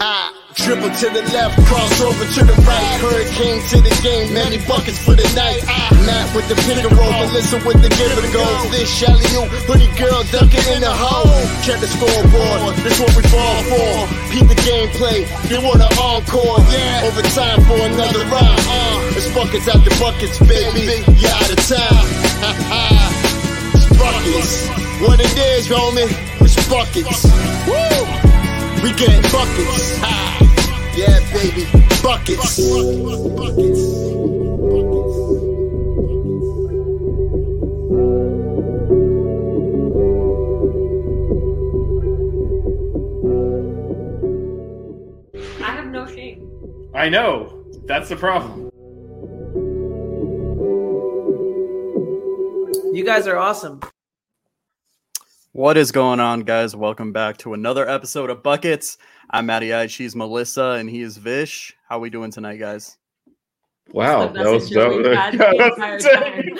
Ah, Dribble to the left, cross over to the right. Hurricane to the game, many buckets for the night. Ah, Matt with the pick and roll, Melissa with the give and go. This Shelly you, hoodie girl dunking in the hole. Check the scoreboard, this what we fall for. Peep the gameplay, they want an encore. Yeah, overtime for another round. Uh, it's buckets out the buckets, baby. You out of time. It's buckets. What it is, homie, it's buckets. Woo! We get buckets. Ha! Yeah, baby, buckets. I have no shame. I know. That's the problem. You guys are awesome. What is going on, guys? Welcome back to another episode of Buckets. I'm Matty I, she's Melissa, and he is Vish. How we doing tonight, guys? Wow, that was the that was had the yeah, entire that's time. insane.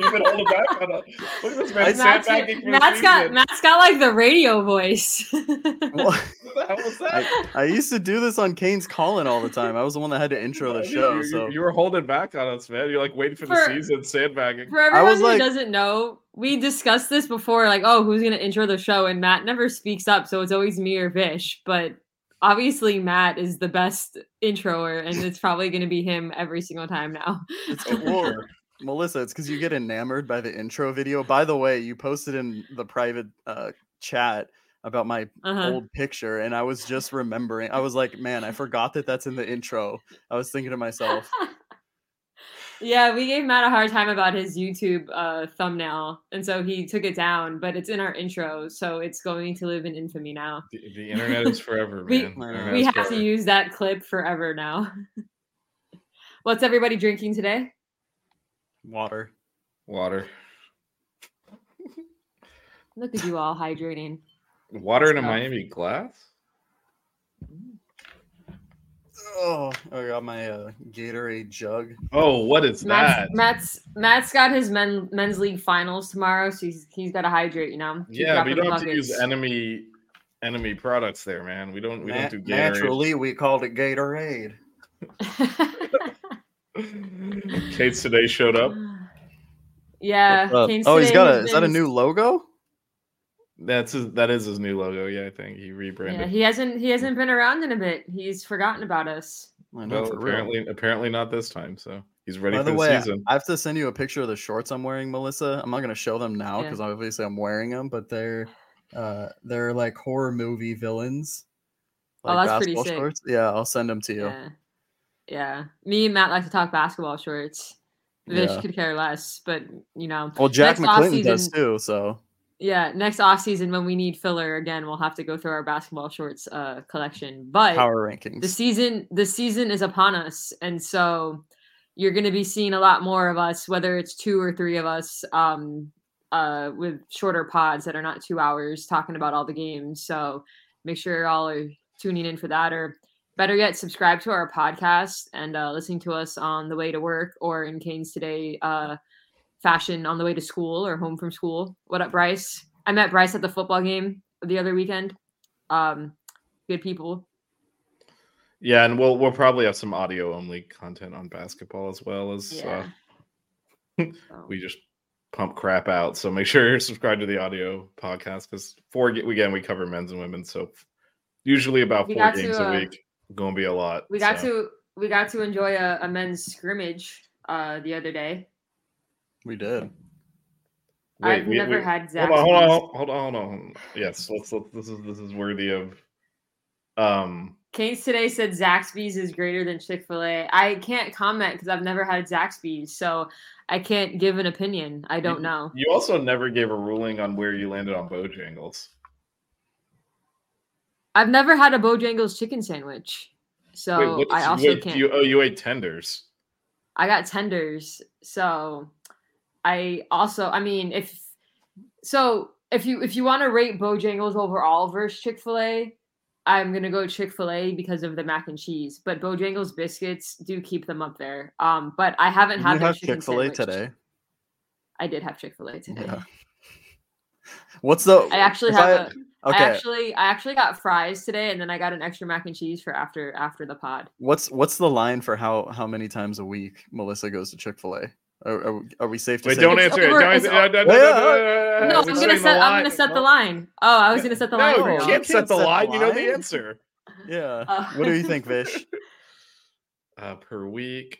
You've been holding back on it. Look at this man Matt's, sandbagging for the Matt's got. Matt's got like the radio voice. What the hell was that? I, I used to do this on Kane's Calling all the time. I was the one that had to intro the show. you, you- So you were holding back on us, man. You're like waiting for, the season, sandbagging. For everyone was who like- doesn't know, we discussed this before, like, oh, who's gonna intro the show? And Matt never speaks up, so it's always me or Vish. But obviously, Matt is the best introer, and it's probably gonna be him every single time now. it's well, Melissa, it's because you get enamored by the intro video. By the way, you posted in the private uh, chat about my Uh-huh. old picture, and I was just remembering. I was like, man, I forgot that that's in the intro. I was thinking to myself, yeah, we gave Matt a hard time about his YouTube uh, thumbnail, and so he took it down. But it's in our intro, so it's going to live in infamy now. The, the internet is forever, We- man. We internet We is have to use that clip forever now. What's everybody drinking today? water. water. Look at you all hydrating. Water in a Stuff. Miami glass? Oh, I got my uh, Gatorade jug. Oh, what is that? Matt's, Matt's Matt's got his men men's league finals tomorrow, so he's he's got to hydrate. You know. Keep yeah, we don't have to use enemy enemy products there, man. We don't we Na- don't do Gatorade. naturally, we called it Gatorade. Kate's today showed up. yeah. What's up? Kane's oh, he's got a. Is that a new logo? That's his, that is his new logo. Yeah, I think he rebranded. Yeah, he hasn't he hasn't been around in a bit. He's forgotten about us. I know, well, for real. apparently apparently not this time. So he's ready By for the the way, season. I have to send you a picture of the shorts I'm wearing, Melissa. I'm not gonna show them now Yeah. because obviously I'm wearing them, but they're uh they're like horror movie villains. Oh, that's pretty basketball sick. shorts. Yeah, I'll send them to you. Yeah. Yeah. Me and Matt like to talk basketball shorts. Vish Yeah. could care less, but you know. Well, Jack next McClinton does too. So Yeah, next off season when we need filler again, we'll have to go through our basketball shorts uh collection. But power rankings. the season the season is upon us and so you're going to be seeing a lot more of us whether it's two or three of us um uh with shorter pods that are not 2 hours talking about all the games so make sure y'all are tuning in for that or better yet, subscribe to our podcast and uh, listening to us on the way to work or in Canes today uh, fashion on the way to school or home from school. What up, Bryce? I met Bryce at the football game the other weekend. Um, good people. Yeah, and we'll we'll probably have some audio only content on basketball as well as Yeah. uh, we just pump crap out. So make sure you're subscribed to the audio podcast because four again we cover men's and women's. So usually about We four got to, games uh, a week. Going to be a lot. we got so. to we got to enjoy a, a men's scrimmage uh, the other day. We did. Wait, I've we- never we- had Hold on, hold on, hold on, hold on. Yes, let's, let's. This is this is worthy of. Um, Canes today said Zaxby's is greater than Chick Fil A. I can't comment because I've never had Zaxby's, so I can't give an opinion. I don't you- know. You also never gave a ruling on where you landed on Bojangles. I've never had a Bojangles chicken sandwich, so Wait, what I also wait, can't. You, oh, you ate tenders. I got tenders. So I also I mean if so if you if you want to rate Bojangles overall versus Chick-fil-A, I'm gonna go Chick-fil-A because of the mac and cheese. But Bojangles biscuits do keep them up there. Um, but I haven't had you have Chick Fil A today? I did have Chick-fil-A today. Yeah. What's the? I actually have I- a Okay. I actually I actually got fries today and then I got an extra mac and cheese for after after the pod. What's what's the line for how how many times a week Melissa goes to Chick Fil A? Are, are, are we safe to Wait, say? don't It's answer it. Don't answer- no, I'm gonna set the I'm line. gonna set the line. Oh, I was gonna set the line No, you y'all. can't set the set the line. You know the answer. Yeah. Uh, what do you think, Vish? Uh, per week,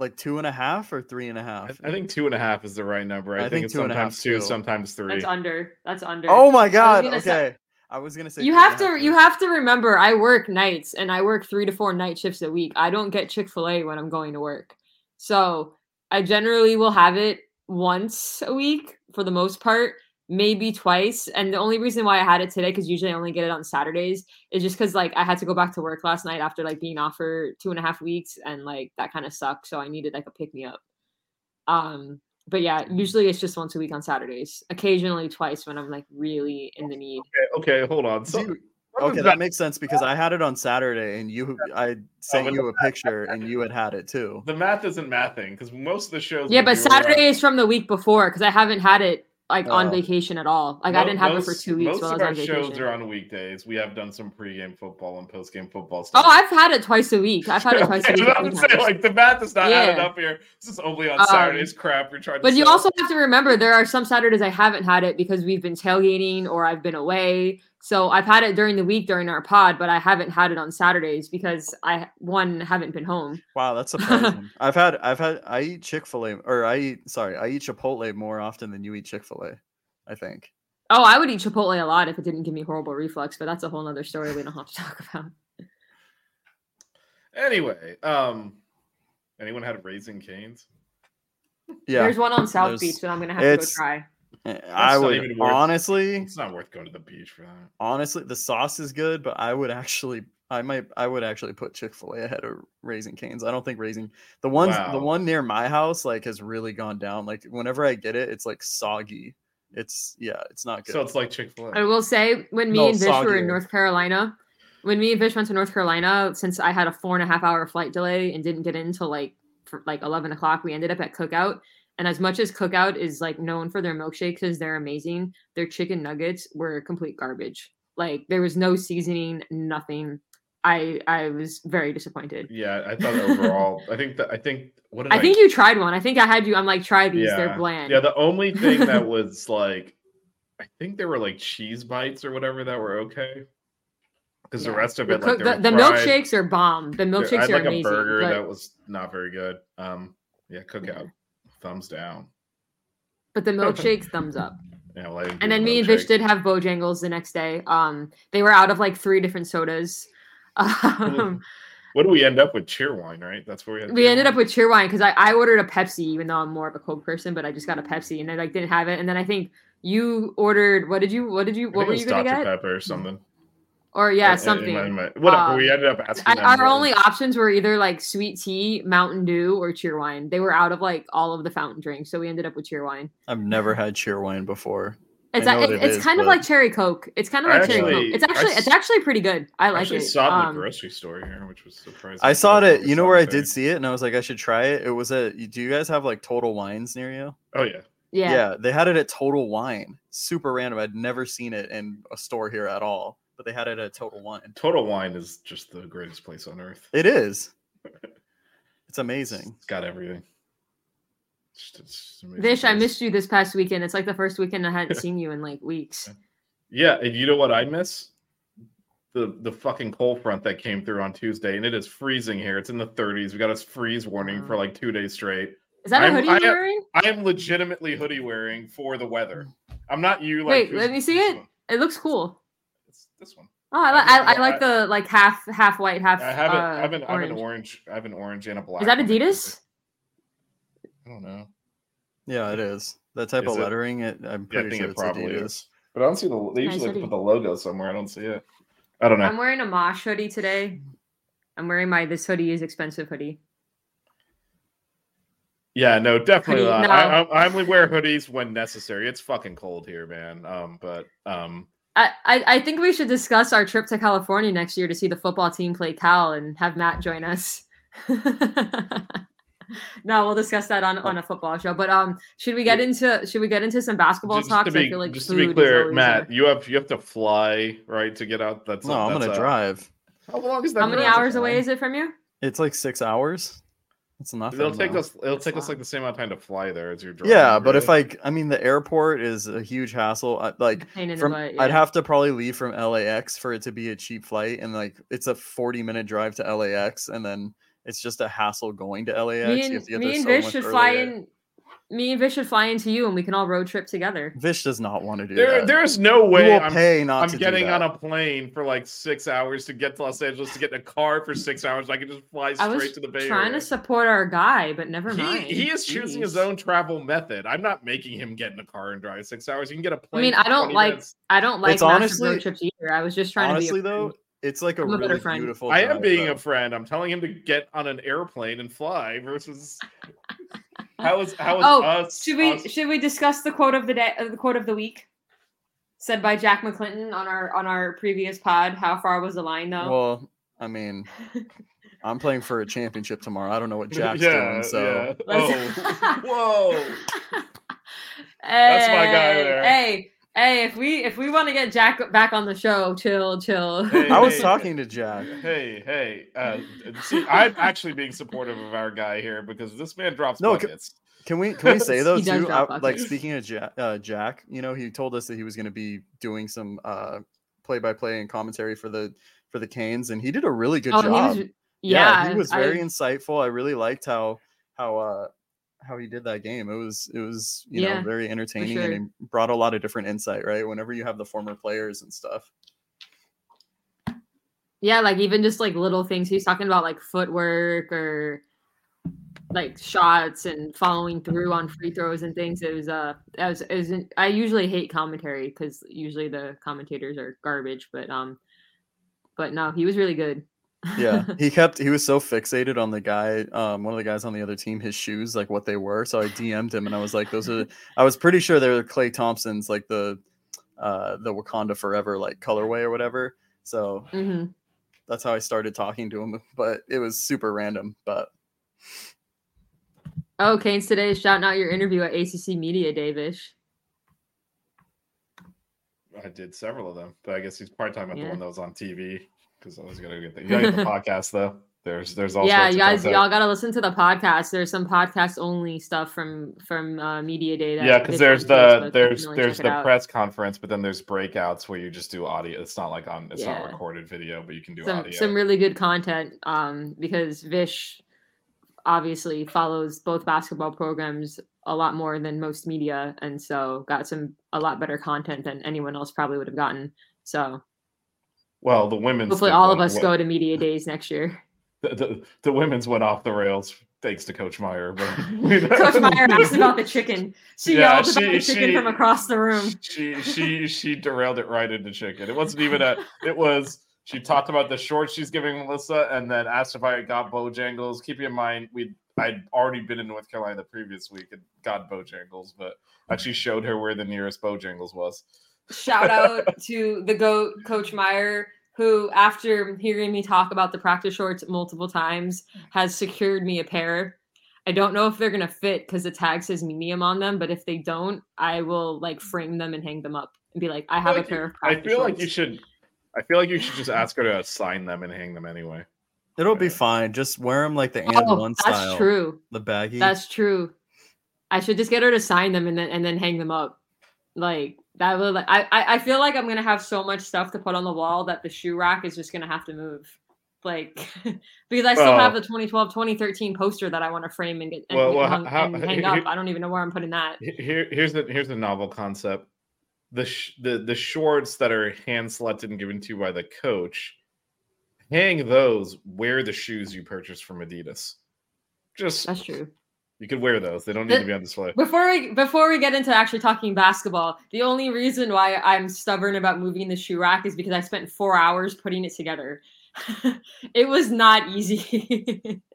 Like two and a half or three and a half. and a I, half? I think two and a half is the right number. I, I think, think it's two and a half, sometimes two, too. sometimes three. That's under. That's under. Oh my god! gonna Okay, say- I was gonna say you three and a have to half, you have to remember I work nights and I work 3 to 4 night shifts a week. I don't get Chick-fil-A when I'm going to work. So, I generally will have it once a week for the most part, maybe twice. And the only reason why I had it today cuz usually I only get it on Saturdays is just cuz like I had to go back to work last night after like being off for two and a half weeks and like that kind of sucked, so I needed like a pick me up. Um but yeah, usually it's just once a week on Saturdays. Occasionally twice when I'm like really in the need. okay, okay, hold on. So, You- what was okay, that makes sense because I had it on Saturday and you I sent but you a picture and you had had it too. the math isn't mathing because most of the shows. Yeah, but do are Saturday is from the week before because I haven't had it like on Oh. vacation at all. Like I didn't have it for two weeks Most while I of was our on shows are on weekdays. We have done some pregame football and postgame football stuff. Oh. I've had it twice a week. I've had it twice a week. I'm saying, like the math is not adding Yeah. up here. This is only on Um, Saturdays. Crap, you're trying to. But you sell- also have to remember there are some Saturdays I haven't had it because we've been tailgating or I've been away. So I've had it during the week during our pod, but I haven't had it on Saturdays because I one haven't been home. Wow, that's surprising. I've had I've had I eat Chick Fil A or I eat sorry I eat Chipotle more often than you eat Chick Fil A. I think. Oh, I would eat Chipotle a lot if it didn't give me horrible reflux, but that's a whole other story we don't have to talk about. Anyway, um, anyone had raising canes? Yeah, There's one on South there's- Beach that I'm gonna have to go try. Eh, I would worth- honestly It's not worth going to the beach for that. honestly the sauce is good, but I would actually I might I would actually put Chick Fil A ahead of Raising Canes. I don't think Raising the ones the one near my house like has really gone down. Like whenever I get it, it's like soggy. It's yeah, it's not good. So it's like Chick Fil A. I will say when me No, and Vish were in. North Carolina, when me and Vish went to North Carolina, since I had a four and a half hour flight delay and didn't get in until like for like eleven o'clock, we ended up at Cookout. And as much as Cookout is like known for their milkshakes because they're amazing, their chicken nuggets were complete garbage. Like there was no seasoning, nothing. I I was very disappointed. Yeah, I thought overall. I think that I think what did I, I think you tried one. I think I had you. I'm like, try these. They're bland. Yeah, the only thing that was like, I think there were like cheese bites or whatever that were okay. Because the rest of The it, like the, the milkshakes are bomb. The milkshakes I had are like amazing. a burger but- that was not very good. Um, yeah, cookout, thumbs down. but the milkshakes, thumbs up. Yeah, well, I didn't do And then me and Vish did have Bojangles the next day. Um, they were out of like three different sodas. Um, What do we end up with? Cheerwine, right? That's where we had. we ended up with Cheerwine because I, I ordered a Pepsi, even though I'm more of a Coke person, but I just got a Pepsi and I like didn't have it. And then I think you ordered what did you what did you what were you gonna Dr. get? Pepper or something. Or yeah, In- in something. my- in my- whatever. we Um, ended up asking. I, our what- only options were either like sweet tea, Mountain Dew, or Cheerwine. They were out of like all of the fountain drinks, so we ended up with Cheerwine. I've never had Cheerwine before. It's a, it- it it's is, kind of like cherry coke. It's kind of I like cherry actually- coke. It's actually s- it's actually pretty good. I I like actually it. saw it in Um, the grocery store here, which was surprising. I saw it at you know where I did see it, and I was like, I should try it. It was at. Do you guys have like Total Wines near you? Oh yeah. yeah, yeah. they had it at Total Wine. Super random. I'd never seen it in a store here at all, but they had it at Total Wine. Total Wine is just the greatest place on earth. It is. It's amazing. It's got everything. It's just- it's just an amazing Vish, I missed you this past weekend. It's like the first weekend I hadn't seen you in like weeks. Yeah, and you know what I miss? The the fucking cold front that came through on Tuesday, and it is freezing here. It's in the 30s. We got a freeze warning for like two days straight. Is that a I'm- hoodie I you're am- wearing? I am legitimately hoodie wearing for the weather. I'm not you. Like, Wait, let me see it. one. It looks cool. It's this one. Oh, I, li- I I, I like the like half half white, half I have it. uh, I have an, I have an orange. orange. I have an orange and a black. Is that Adidas? I don't know. Yeah, it is. That type Is of it? lettering. It, I'm Yeah, I pretty think sure it it's probably Adidas. is. But I don't see the. They Nice usually like put the logo somewhere. I don't see it. I don't know. I'm wearing a Mosh hoodie today. I'm wearing my this hoodie is expensive hoodie. Yeah, no, definitely Hoodie- not. I, no. I, I only wear hoodies when necessary. It's fucking cold here, man. Um, but um, I, I, I think we should discuss our trip to California next year to see the football team play Cal and have Matt join us. no, we'll discuss that on, on a football show. But um, should we get into should we get into some basketball just, talk? to 'Cause I be feel like just to be clear, Matt, a- you have you have to fly right to get out. That's No, I'm that's gonna a- drive. How long is that? how many hours away is it from you? It's like six hours. It's nothing. It'll take though. us. It'll That's take us like the same amount of time to fly there as you're driving. Yeah, but if really. I, I mean, the airport is a huge hassle. I, like Pain in the from, butt, I'd have to probably leave from LAX for it to be a cheap flight, and like it's a 40 minute drive to LAX, and then it's just a hassle going to LAX. me You and, have to get me there and so Vish much should fly in. Me and Vish should fly into you, and we can all road trip together. Vish does not want to do there, that. there's no way will I'm, pay not I'm to getting on a plane for like six hours to get to Los Angeles to get in a car for six hours. I can just fly I straight was to the Bay trying Area. to support our guy, but never he, mind. he is choosing his own travel method. I'm not making him get in a car and drive six hours. You can get a plane. I mean, I don't like minutes. I don't like It's honestly- road trips either. I was just trying Honestly, to be a though, it's like a I'm a really friend. beautiful. I am being though. a friend. I'm telling him to get on an airplane and fly versus how is how is Oh, us? Should we us- should we discuss the quote of the day? Uh, the quote of the week, said by Jack McClinton on our on our previous pod. How far was the line though? Well, I mean, I'm playing for a championship tomorrow. I don't know what Jack's yeah, doing, so yeah. Oh, whoa! That's my guy there. Hey, hey, if we if we want to get Jack back on the show, chill, chill. Hey, I was hey. talking to Jack. Hey, hey! Uh, see, I'm actually being supportive of our guy here because this man drops No, c- buckets. Can we can we say though too? I- like speaking of Jack, uh, Jack, you know, he told us that he was going to be doing some uh, play-by-play and commentary for the for the Canes, and he did a really good oh, job. he was, yeah, he was I- very insightful. I really liked how how uh how he did that game. It was it was you Yeah, know very entertaining sure. and he brought a lot of different insight. Right, whenever you have the former players and stuff. Yeah, like even just like little things. He's talking about like footwork or like shots and following through on free throws and things. It was uh, it was, it was I usually hate commentary because usually the commentators are garbage. But um, but no, he was really good. Yeah he kept he was so fixated on the guy um one of the guys on the other team his shoes like what they were so i dm'd him and i was like those are i was pretty sure they were Klay Thompson's like the uh the wakanda forever like colorway or whatever so hmm that's how i started talking to him but it was super random but Oh, Kane's today is shouting out your interview at ACC Media Day, Vish. I did several of them, but I guess he's probably talking about Yeah. the one that was on TV because I was gonna get the, get the podcast though. There's there's all yeah, you guys, y'all gotta listen to the podcast. There's some podcast only stuff from from uh, Media Day. That yeah, because there's the there's there's the press conference, but then there's breakouts where you just do audio. It's not like on it's not recorded video, but you can do some audio. some really good content um because Vish obviously follows both basketball programs a lot more than most media and so got some a lot better content than anyone else probably would have gotten so well, the women's hopefully all of us what- go to media days next year The, the, the women's went off the rails thanks to Coach Meier. But coach meier asked about the chicken she Yeah, yelled about the chicken she- from across the room she she she derailed it right into chicken. It wasn't even a. It was she talked about the shorts she's giving Melissa, and then asked if I got Bojangles. Keep in mind, we I'd already been in North Carolina the previous week and got Bojangles, but actually showed her where the nearest Bojangles was. Shout out to the goat, Coach Meier, who, after hearing me talk about the practice shorts multiple times, has secured me a pair. I don't know if they're gonna fit because the tag says medium on them, but if they don't, I will like frame them and hang them up and be like, I have like a pair you- of I practice feel like you should. I feel like you should just ask her to sign them and hang them anyway. It'll be fine. Just wear them like the and Oh, one that's style. true. The baggy. That's true. I should just get her to sign them and then and then hang them up. Like that will I, I I feel like I'm gonna have so much stuff to put on the wall that the shoe rack is just gonna have to move. Like because I still have the 2012 2013 poster that I want to frame and get and, Well, well, hung, how- and hang here- up. I don't even know where I'm putting that. Here, here's the here's the novel concept. The sh- the the shorts that are hand selected and given to you by the coach, hang those. Wear the shoes you purchased from Adidas. Just That's true. You could wear those. They don't need The- to be on display. Before we before we get into actually talking basketball, the only reason why I'm stubborn about moving the shoe rack is because I spent four hours putting it together. it was not easy.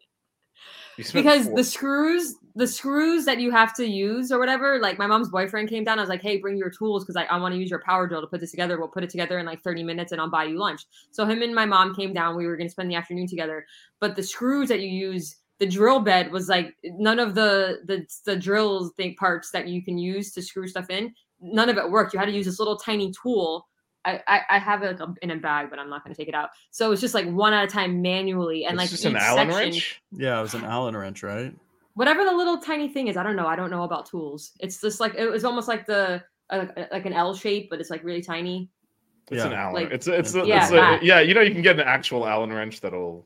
Because four- the screws the screws that you have to use or whatever like my mom's boyfriend came down i was like hey bring your tools because I, I want to use your power drill to put this together we'll put it together in like 30 minutes and i'll buy you lunch so him and my mom came down we were going to spend the afternoon together but the screws that you use the drill bed was like none of the the, the drills think parts that you can use to screw stuff in none of it worked you had to use this little tiny tool I, I, I have it like, in a bag, but I'm not going to take it out. So it's just like one at a time manually, and It's like just an Allen section- wrench. yeah, it was an Allen wrench, right? whatever the little tiny thing is i don't know i don't know about tools it's just like it was almost like the uh, like an l shape but it's like really tiny It's an Allen. Like- it's it's, a, Yeah, it's a, yeah. You know you can get an actual Allen wrench that'll.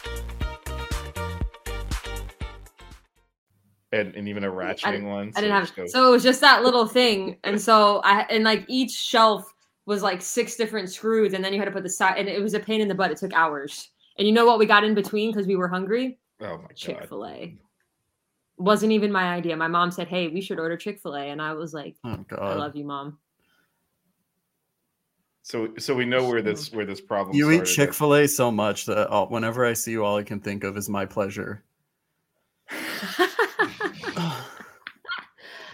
And, and even a ratcheting one. i didn't have just goes- so it was just that little thing and so i and like each shelf was like six different screws and then you had to put the side and it was a pain in the butt it took hours and you know what we got in between because we were hungry oh my god. chick-fil-a wasn't even my idea my mom said hey we should order chick-fil-a and i was like Oh i love you mom So so we know where this where this problem. You eat. Chick Fil A so much that whenever I see you, all I can think of is my pleasure.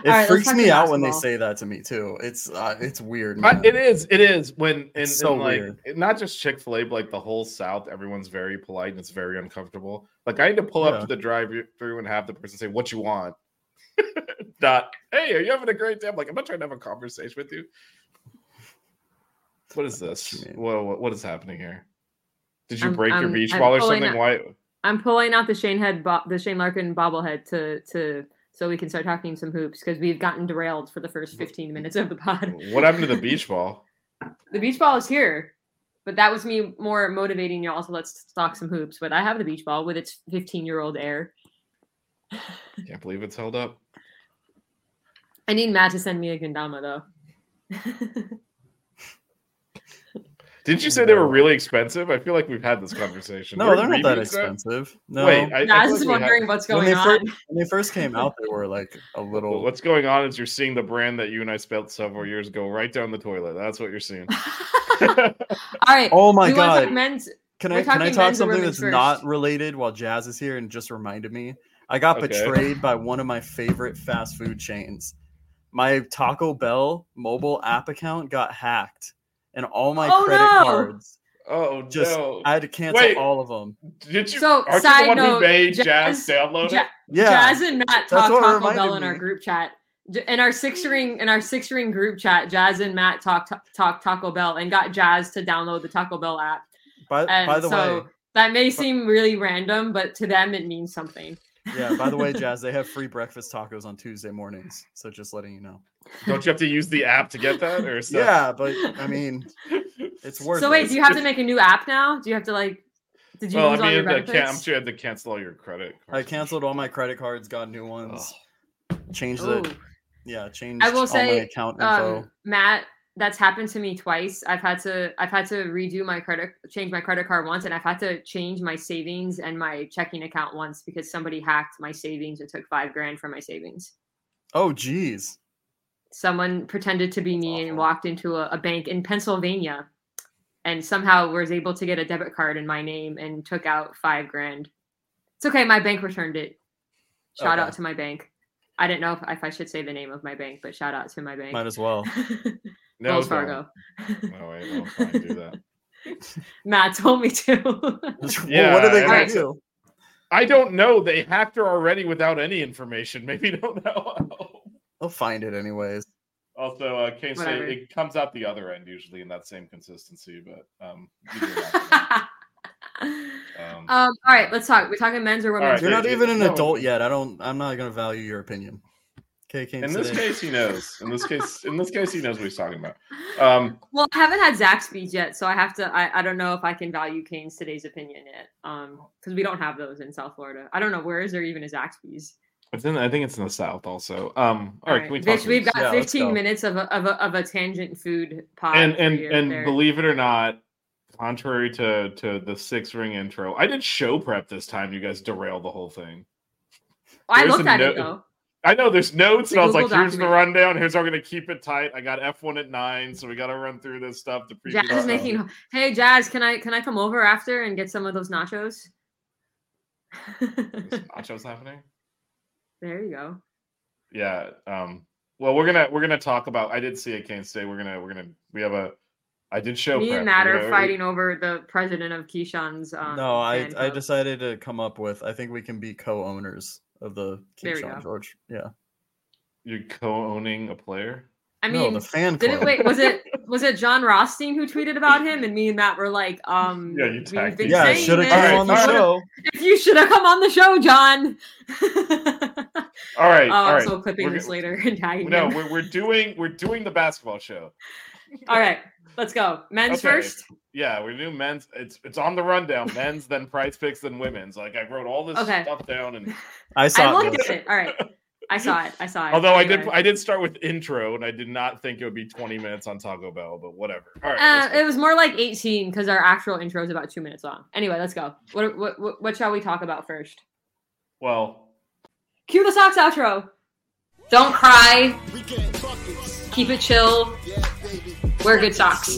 It All right, let's freaks me out when they say that to me too. It's uh, it's weird. I- it is. It is when and, It's so and, like weird. not just Chick Fil A, but like the whole South. Everyone's very polite and it's very uncomfortable. Like I need to pull Yeah. up to the drive-through and have the person say, "What you want?" Not, "Hey, are you having a great day?" I'm like, I'm not trying to have a conversation with you. What is this? What, what what is happening here? Did you I'm- break your I'm- beach I'm ball or something? out- Why? I'm pulling out the Shane head, bo- the Shane Larkin bobblehead to to so we can start talking some hoops because we've gotten derailed for the first 15 minutes of the pod. What happened to the beach ball? The beach ball is here, but that was me more motivating y'all to let's talk some hoops. But I have the beach ball with its 15 year old air. Can't believe it's held up. I need Matt to send me a Gundama though. Didn't you say they were really expensive? I feel like we've had this conversation. no, Were they're not that Reeboks that- expensive. No, Wait, I, Nah, I feel was just like we had- wondering what's going they on. first when they first came out, they were like a Well, little. What's going on is you're seeing the brand that you and I spelt several years ago right down the toilet. That's what you're seeing. All right. Oh my we want to god! men's. Can I can I talk something women's that's not related while Jazz is here and just reminded me? I got Okay. betrayed by one of my favorite fast food chains. My Taco Bell mobile app account got hacked, and all my Oh, credit no! cards oh just no! I had to cancel Wait. all of them. Did you? So, aren't you side the one who note, made Jazz, Jazz- download Ja- it? Yeah, Jazz and Matt talk Taco Bell in our group chat. J- In our six ring, in our six ring group chat, Jazz and Matt talk talk Taco Bell and got Jazz to download the Taco Bell app. by, And by the so way, that may seem really random, but to them it means something. yeah. By the way, Jazz, they have free breakfast tacos on Tuesday mornings. So just letting you know. Don't you have to use the app to get that, or stuff? Yeah, but I mean, it's worth. So wait, it. do you have to make a new app now? Do you have to like? Did you Well, I lose all your mean, benefits? can- I'm sure you had to cancel all your credit. Cards. I canceled all my credit cards, got new ones, changed Ooh. the yeah, changed I will all my say, account info. um, Matt, that's happened to me twice. I've had to I've had to redo my credit change my credit card once and I've had to change my savings and my checking account once because somebody hacked my savings and took five grand from my savings. oh, geez. Someone pretended to be me and walked into a, a bank in Pennsylvania and somehow was able to get a debit card in my name and took out five grand. It's okay, my bank returned it. Shout out to my bank. I didn't know if, if I should say the name of my bank, but shout out to my bank. Might as well. No, Wells don't. Fargo. No, wait, no, fine, do that. Matt told me to. Well, Yeah, what are they gonna I- do? I don't know. They hacked her already without any information. Maybe don't know. How. They'll find it anyways. Also, uh, Kane say Whatever. it comes out the other end usually in that same consistency, but um, you do that. um, um, all right, let's talk. We're talking men's or women's. right, You're not yeah, even an no. adult yet. I don't. I'm not gonna value your opinion. Okay, Kane. in sit this case, he knows. In this case, in this case, he knows what he's talking about. Um, well, I haven't had Zaxby's yet, so I have to. I, I don't know if I can value Kane's today's opinion yet. Um, because we don't have those in South Florida. I don't know where is there even a Zaxby's. It's in. I think it's in the south also. Um, all right, can we talk? Bitch, we've got Yeah, 15 go. minutes of a, of a of a tangent food pod. and and and there. believe it or not, contrary to to the six ring intro, I did show prep this time. You guys derailed the whole thing. I looked a at it though. I know there's notes, and I was like, Google "Here's the rundown. Here's how we're gonna keep it tight." I got F1 at nine, so we got to run through this stuff to preview. Jazz is show. making. Hey, Jazz, can I can I come over after and get some of those nachos? Nachos happening. There you go. Yeah. Um. Well, we're gonna we're gonna talk about. I did see it Kane today. We're gonna we're gonna we have a. I did show. Me prep. and Matt We're gonna- fighting over the president of Kyshawn's. Um, no, I fan I decided to come up with. I think we can be co-owners of the There Kyshawn. George. Yeah. You're co-owning a player. I no, mean, the fan did club. it? Wait, was it was it Jon Rothstein who tweeted about him? And me and Matt were like, um, Yeah, you we've tagged. Yeah, saying should have come Alright, on the show. If you should have come on the show, John. All right. oh, all so clipping We're this go- later and tagging No, him. we're, we're doing we're doing the basketball show. All right, let's go. Men's Okay. first. Yeah, we do men's. It's it's on the rundown. Men's, then PrizePicks, then women's. Like I wrote all this Okay. stuff down, and I saw. I saw looked this. at it. All right, I saw it. I saw it. although I did I did start with intro, and I did not think it would be twenty minutes on Taco Bell, but whatever. All right, Uh, it was more like 18 because our actual intro is about two minutes long. Anyway, let's go. What, what what what shall we talk about first? well, Cue the socks outro. Don't cry. We get buckets. Keep it chill. Wear good socks.